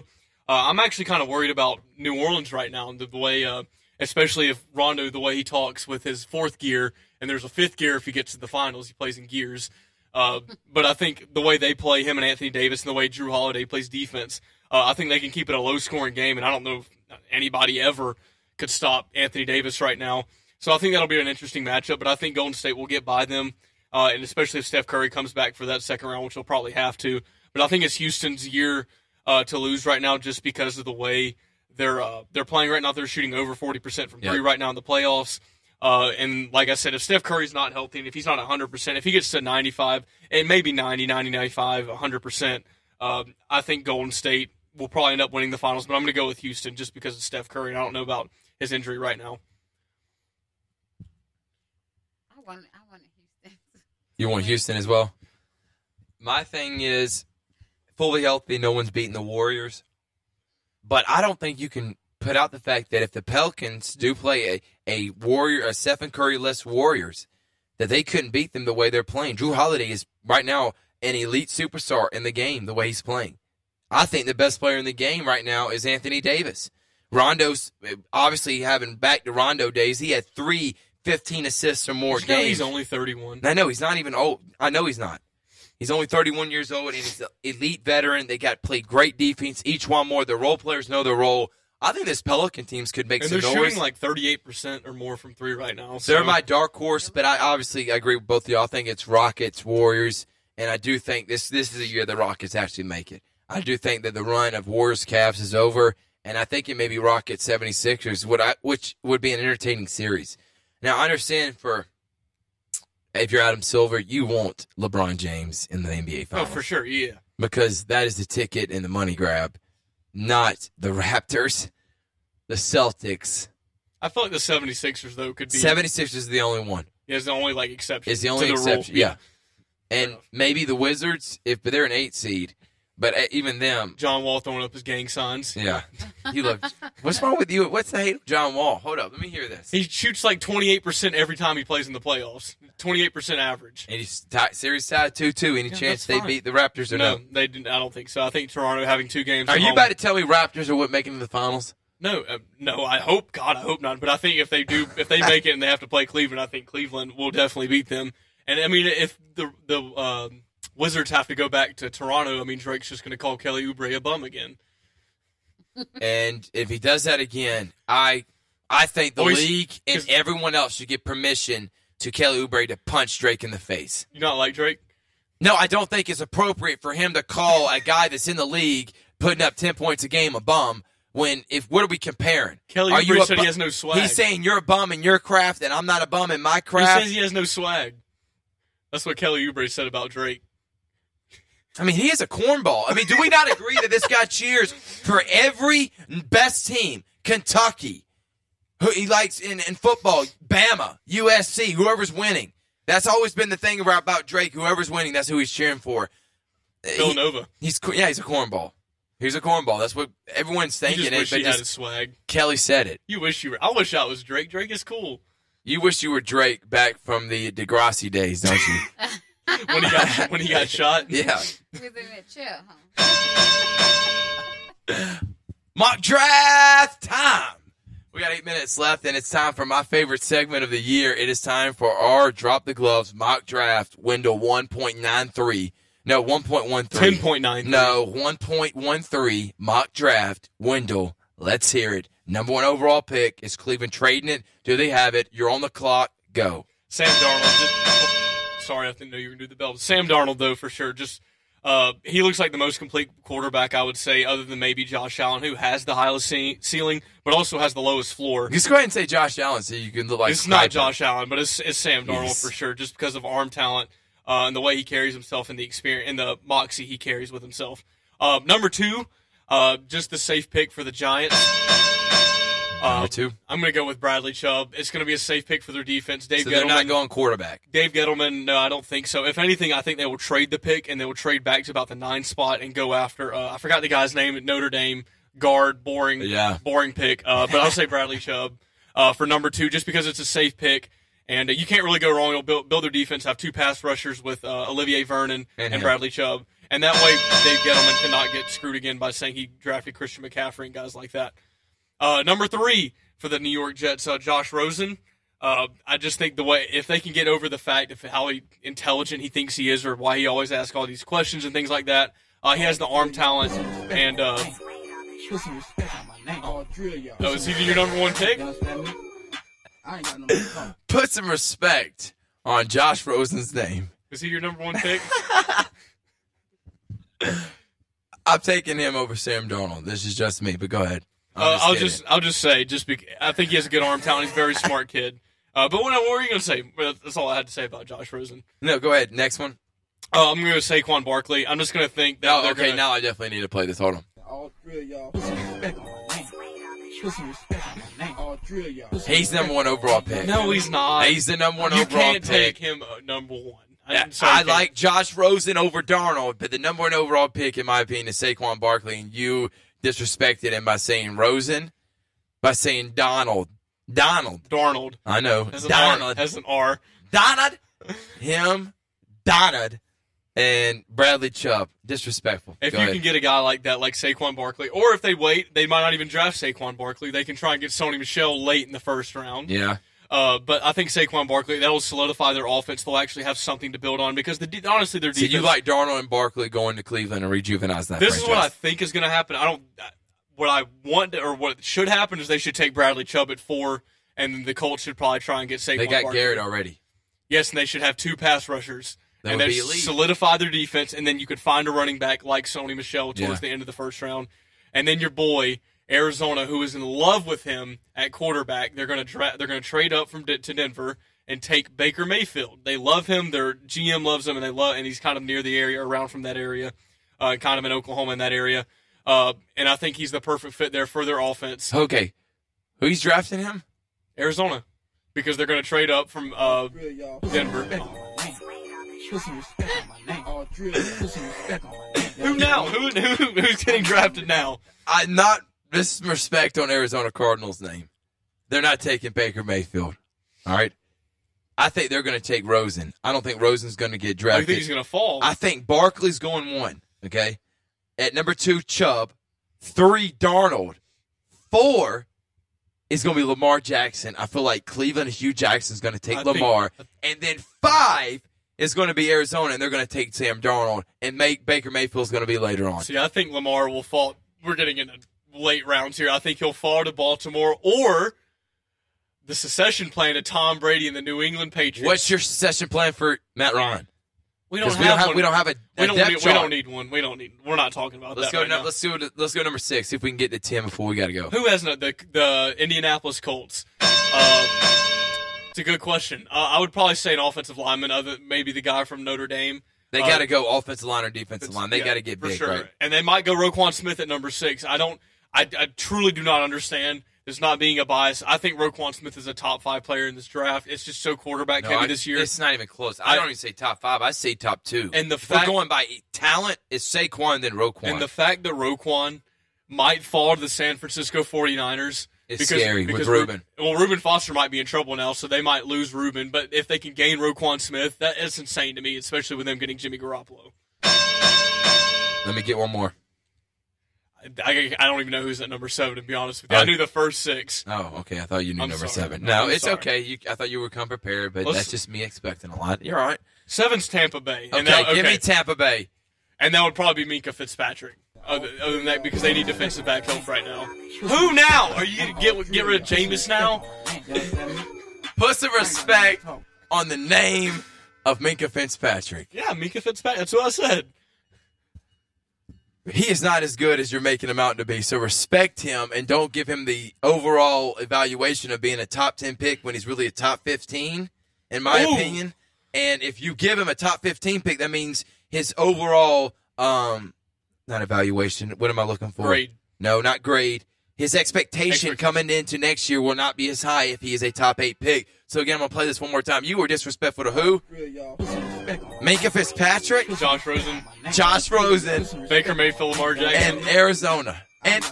uh, I'm actually kind of worried about New Orleans right now, and the way, uh, especially if Rondo, the way he talks with his fourth gear, and there's a fifth gear if he gets to the finals, he plays in gears. Uh, but I think the way they play him and Anthony Davis, and the way Jrue Holiday plays defense, uh, I think they can keep it a low-scoring game, and I don't know if anybody ever could stop Anthony Davis right now. So I think that'll be an interesting matchup, but I think Golden State will get by them, uh, and especially if Steph Curry comes back for that second round, which he'll probably have to. But I think it's Houston's year uh, to lose right now, just because of the way they're uh, they're playing right now. They're shooting over forty percent from Yeah. three right now in the playoffs. Uh, and like I said, if Steph Curry's not healthy, and if he's not 100%, if he gets to 95, and maybe 90, 90, 95, 100%, um, I think Golden State will probably end up winning the finals. But I'm going to go with Houston just because of Steph Curry. And I don't know about his injury right now. I want, I want Houston. You want Houston as well? My thing is fully healthy, no one's beating the Warriors. But I don't think you can put out the fact that if the Pelicans do play a, a Warrior, a Stephen Curry less Warriors, that they couldn't beat them the way they're playing. Jrue Holiday is right now an elite superstar in the game the way he's playing. I think the best player in the game right now is Anthony Davis. Rondo's obviously having back to Rondo days. He had three 15 assists or more you games. he's only 31. I know he's not even old. I know he's not. He's only 31 years old, and he's an elite veteran. They got played great defense. Each one more. The role players know their role. I think this Pelican teams could make And some they're noise. shooting like 38% or more from three right now. So They're my dark horse, but I obviously agree with both of y'all. I think it's Rockets, Warriors, and I do think this this is a year the Rockets actually make it. I do think that the run of Warriors Cavs is over, and I think it may be Rockets 76ers, would I, which would be an entertaining series. Now, I understand for if you're Adam Silver, you want LeBron James in the NBA finals. Oh, for sure. Yeah. because that is the ticket and the money grab, not the Raptors, the Celtics. I feel like the 76ers, though, could be 76ers is the only one. Yeah, it's the only like exception. It's the only rule. exception. Yeah. And maybe the Wizards, if they're an eight seed, but uh, even them, John Wall throwing up his gang signs. yeah. You love. What's wrong with you? What's the hate of John Wall? Hold up, let me hear this. He shoots like 28% every time he plays in the playoffs. 28% average. And he's tied, series tied two two. Any Yeah, chance they fine. beat the Raptors or No, no? they didn't. I don't think so. I think Toronto having two games. Are you home- about to tell me Raptors are what making the finals? No, uh, no. I hope God, I hope not. But I think if they do, if they make it and they have to play Cleveland, I think Cleveland will definitely beat them. And I mean, if the the um, Wizards have to go back to Toronto, I mean, Drake's just going to call Kelly Oubre a bum again. And if he does that again, I I think the he's- league and everyone else should get permission to Kelly Oubre to punch Drake in the face. You not like Drake? No, I don't think it's appropriate for him to call a guy that's in the league putting up 10 points a game a bum when if what are we comparing? Kelly are Oubre a said bu- he has no swag. He's saying you're a bum in your craft and I'm not a bum in my craft. He says he has no swag. That's what Kelly Oubre said about Drake. I mean, he is a cornball. I mean, do we not agree that this guy cheers for every best team? Kentucky, who he likes in, in football, Bama, USC, whoever's winning. That's always been the thing about, about Drake. Whoever's winning, that's who he's cheering for. He- Villanova. he's yeah, he's a cornball. He's a cornball. That's what everyone's You thinking. just it, wish but he had just- swag. Kelly said it. You wish you were. I wish I was Drake. Drake is cool. You wish you were Drake back from the Degrassi days, don't you? When he got when he got shot. yeah. Within that chair, huh? Mock draft time. We got eight minutes left, and it's time for my favorite segment of the year. It is time for our drop the gloves mock draft window 1.93. No, 1.13. Ten point nine. No, 1.13 mock draft window. Let's hear it. Number one overall pick is Cleveland trading it. Do they have it? You're on the clock. Go. Sam Darnold. Sorry, I didn't know you were gonna do the bell. Sam Darnold, though, for sure. Just uh, he looks like the most complete quarterback, I would say, other than maybe Josh Allen, who has the highest ce- ceiling, but also has the lowest floor. Just go ahead and say Josh Allen so you can look like it's not Josh Allen, but it's, it's Sam Darnold Yes. for sure, just because of arm talent uh, and the way he carries himself and the experience and the moxie he carries with himself. Uh, number two, uh, just the safe pick for the Giants. Uh, two. I'm going to go with Bradley Chubb. It's going to be a safe pick for their defense. Dave So Gettleman. they're not going quarterback. Dave Gettleman, no, I don't think so. If anything, I think they will trade the pick and they will trade back to about the nine spot and go after. Uh, I forgot the guy's name at Notre Dame guard, boring, Yeah. boring pick. Uh, but I'll say Bradley Chubb uh, for number two, just because it's a safe pick and uh, you can't really go wrong. It'll build, build their defense. Have two pass rushers with uh, Olivier Vernon And and. Bradley Chubb, and that way Dave Gettleman cannot get screwed again by saying he drafted Christian McCaffrey and guys like that. Uh, number three for the New York Jets, uh, Josh Rosen. Uh, I just think the way if they can get over the fact of how he, intelligent he thinks he is, or why he always asks all these questions and things like that, uh, he has the arm talent. And uh, Put some respect on my name. I'll drill y'all. oh, is he your number one pick? You understand me? I ain't got no more. Put some respect on Josh Rosen's name. Is he your number one pick? I'm taking him over Sam Darnold. This is just me, but go ahead. I'm Uh, I'll kidding. just I'll just say just bec I think he has a good arm talent. He's a very smart kid. Uh, but what, what were you gonna say? That's all I had to say about Josh Rosen. no. Go ahead. Next one. Uh, I'm gonna go Saquon Barkley. I'm just gonna think that Oh, okay. gonna, Now I definitely need to play this. Hold on. I'll drill y'all. Put some respect on my name. Put some respect on my name. I'll drill y'all. He's number one overall pick. No, he's not. He's the number one you overall can't take him uh, number one. I'm sorry, I like Josh Rosen over Darnold, but the number one overall pick, in my opinion, is Saquon Barkley, and you disrespected him by saying Rosen, by saying Donald. Donald. Darnold I know. has an R. Donald. Has an R. Donald. Him. Donald. And Bradley Chubb. Disrespectful. If Go you ahead. can get a guy like that, like Saquon Barkley, or if they wait, they might not even draft Saquon Barkley. They can try and get Sony Michel late in the first round. yeah. Uh, but I think Saquon Barkley that'll solidify their offense. They'll actually have something to build on because the de- honestly their So defense. you like Darnold and Barkley going to Cleveland and rejuvenize that this is what I think is going to happen. I don't. What I want to, or what should happen is they should take Bradley Chubb at four, and the Colts should probably try and get Saquon. They got Barkley. Garrett already. Yes, and they should have two pass rushers. That and they solidify their defense, and then you could find a running back like Sony Michel towards Yeah. the end of the first round, and then your boy Arizona, who is in love with him at quarterback, they're going to dra- they're going to trade up from De- to Denver and take Baker Mayfield. They love him. Their GM loves him, and they love and he's kind of near the area, around from that area, uh, kind of in Oklahoma in that area. Uh, and I think he's the perfect fit there for their offense. Okay. Who's drafting him? Arizona, because they're going to trade up from uh. Denver. Respect on my name. Put some respect on my name. I'll drill y'all. Put some respect on my name. Who now? Who, who who's getting drafted now? I not disrespect on Arizona Cardinals' name. They're not taking Baker Mayfield. All right. I think they're going to take Rosen. I don't think Rosen's going to get oh, drafted. I think he's going to fall. I think Barkley's going one. Okay. At number two, Chubb. Three, Darnold. Four is going to be Lamar Jackson. I feel like Cleveland and Hue Jackson's going to take I think- Lamar. and then five is going to be Arizona, and they're going to take Sam Darnold. And make Baker Mayfield's going to be later on. See, I think Lamar will fall. We're getting into late rounds here. I think he'll fall to Baltimore, or the secession plan to Tom Brady and the New England Patriots. What's your secession plan for Matt Ryan? we don't have, we don't have one. we don't have a, we don't need, we don't need one. We don't need. We're not talking about Let's that. go. right no, let's it- Let's go number six. See if we can get to ten before we got to go. Who has no, the the Indianapolis Colts? Um, it's a good question. Uh, I would probably say an offensive lineman, other maybe the guy from Notre Dame. They Uh, got to go offensive line or defensive line. They Yeah, got to get for big, sure. right? And they might go Roquan Smith at number six. I don't. I, I truly do not understand. There's not being a bias. I think Roquan Smith is a top five player in this draft. It's just so quarterback No, heavy I- this year. It's not even close. I, I- don't even say top five. I say top two. And the if we're fact- going by talent, is Saquon then Roquan. And the fact that Roquan might fall to the San Francisco 49ers It's scary with Ru- Reuben. Well, Reuben Foster might be in trouble now, so they might lose Reuben. But if they can gain Roquan Smith, that is insane to me, especially with them getting Jimmy Garoppolo. Let me get one more. I, I don't even know who's at number seven, to be honest with you. I Uh, knew the first six. Oh, okay. I thought you knew I'm number sorry. seven. No, I'm it's sorry. okay. You, I thought you were come prepared, but Let's- that's just me expecting a lot. You're all right. Seven's Tampa Bay. Okay, And that, give me Tampa Bay. and that would probably be Minkah Fitzpatrick. Other, other than that, because they need defensive back help right now. Who now? Are you to get get rid of Jameis now? Put some respect on the name of Minkah Fitzpatrick. Yeah, Minkah Fitzpatrick. That's what I said. He is not as good as you're making him out to be. So respect him and don't give him the overall evaluation of being a top 10 pick when he's really a top 15, in my Ooh. opinion. And if you give him a top 15 pick, that means his overall, um, not evaluation. What am I looking for? Grade. No, not grade. His expectation Expectation. coming into next year will not be as high if he is a top eight pick. So again, I'm gonna play this one more time. You were disrespectful to who? Minkah Fitzpatrick, Josh Rosen, Josh Rosen, Baker Mayfield, Lamar Jackson. and Arizona. And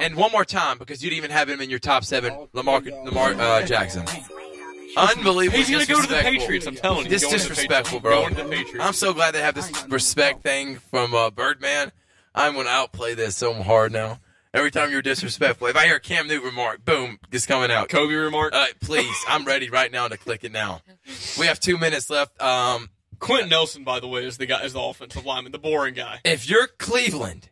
and one more time because you didn't even have him in your top seven, Lamar Lamar uh, Jackson. Unbelievable. He's gonna go to the. Patriots. I'm telling you. This Going disrespectful, bro. Going to. I'm so glad they have this respect thing from uh, Birdman. I'm gonna outplay this so hard now. Every time you're disrespectful, if I hear a Cam Newton remark, boom, it's coming out. Kobe remark. Uh, please, I'm ready right now to click it now. We have two minutes left. Um, Quenton Nelson, by the way, is the guy, is the offensive lineman, the boring guy. if you're Cleveland,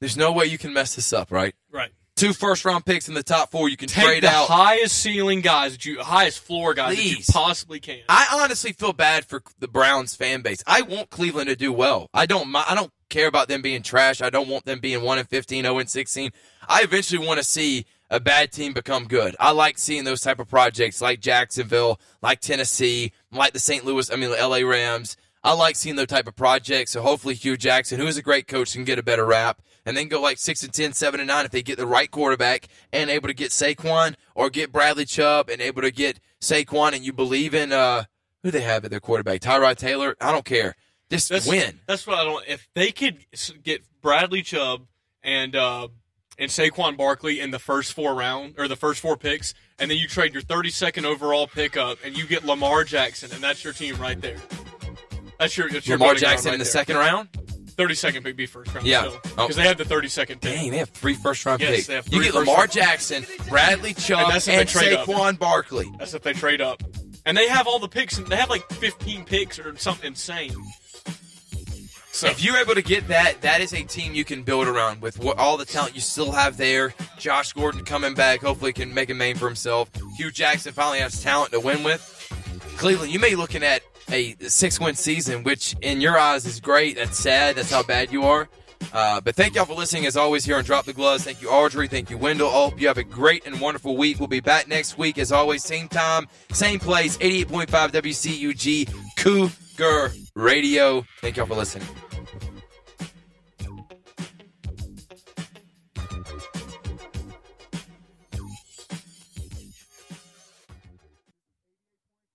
there's no way you can mess this up, right? Right. Two first round picks in the top four, you can Take trade the out. highest ceiling guys that you, highest floor guys Please. that you possibly can. I honestly feel bad for the Browns fan base. I want Cleveland to do well. I don't. I don't care about them being trash. I don't want them being one and 15, 0 and sixteen. I eventually want to see a bad team become good. I like seeing those type of projects, like Jacksonville, like Tennessee, like the St. Louis. I mean, the L.A. Rams. I like seeing those type of projects. So hopefully, Hue Jackson, who is a great coach, can get a better rap. And then go like six and 10, 7 and nine if they get the right quarterback and able to get Saquon or get Bradley Chubb and able to get Saquon and you believe in uh who they have at their quarterback? Tyrod Taylor? I don't care. Just That's, win. That's what I don't. If they could get Bradley Chubb and uh, and Saquon Barkley in the first four round or the first four picks, and then you trade your 32nd overall pickup and you get Lamar Jackson, and that's your team right there. That's your, that's your Lamar Jackson right in the there. second round? 32nd pick be first round. Yeah. because Oh. they have the 32nd pick. Dang, they have three first round Yes, picks. they have You get Lamar round- Jackson, Bradley Chubb, And and, that's if they trade up. Saquon Barkley. That's if they trade up, and they have all the picks. They have like 15 picks or something insane. So If you're able to get that, that is a team you can build around with what, all the talent you still have there. Josh Gordon coming back, hopefully can make a name for himself. Hue Jackson finally has talent to win with. Cleveland, you may be looking at a six-win season, which in your eyes is great. That's sad. That's how bad you are. Uh, but thank y'all for listening as always here on Drop the Gloves. Thank you, Audrey. Thank you, Wendell. I hope you have a great and wonderful week. We'll be back next week as always, same time, same place, 88.5 WCUG Cougar Radio. Thank y'all for listening.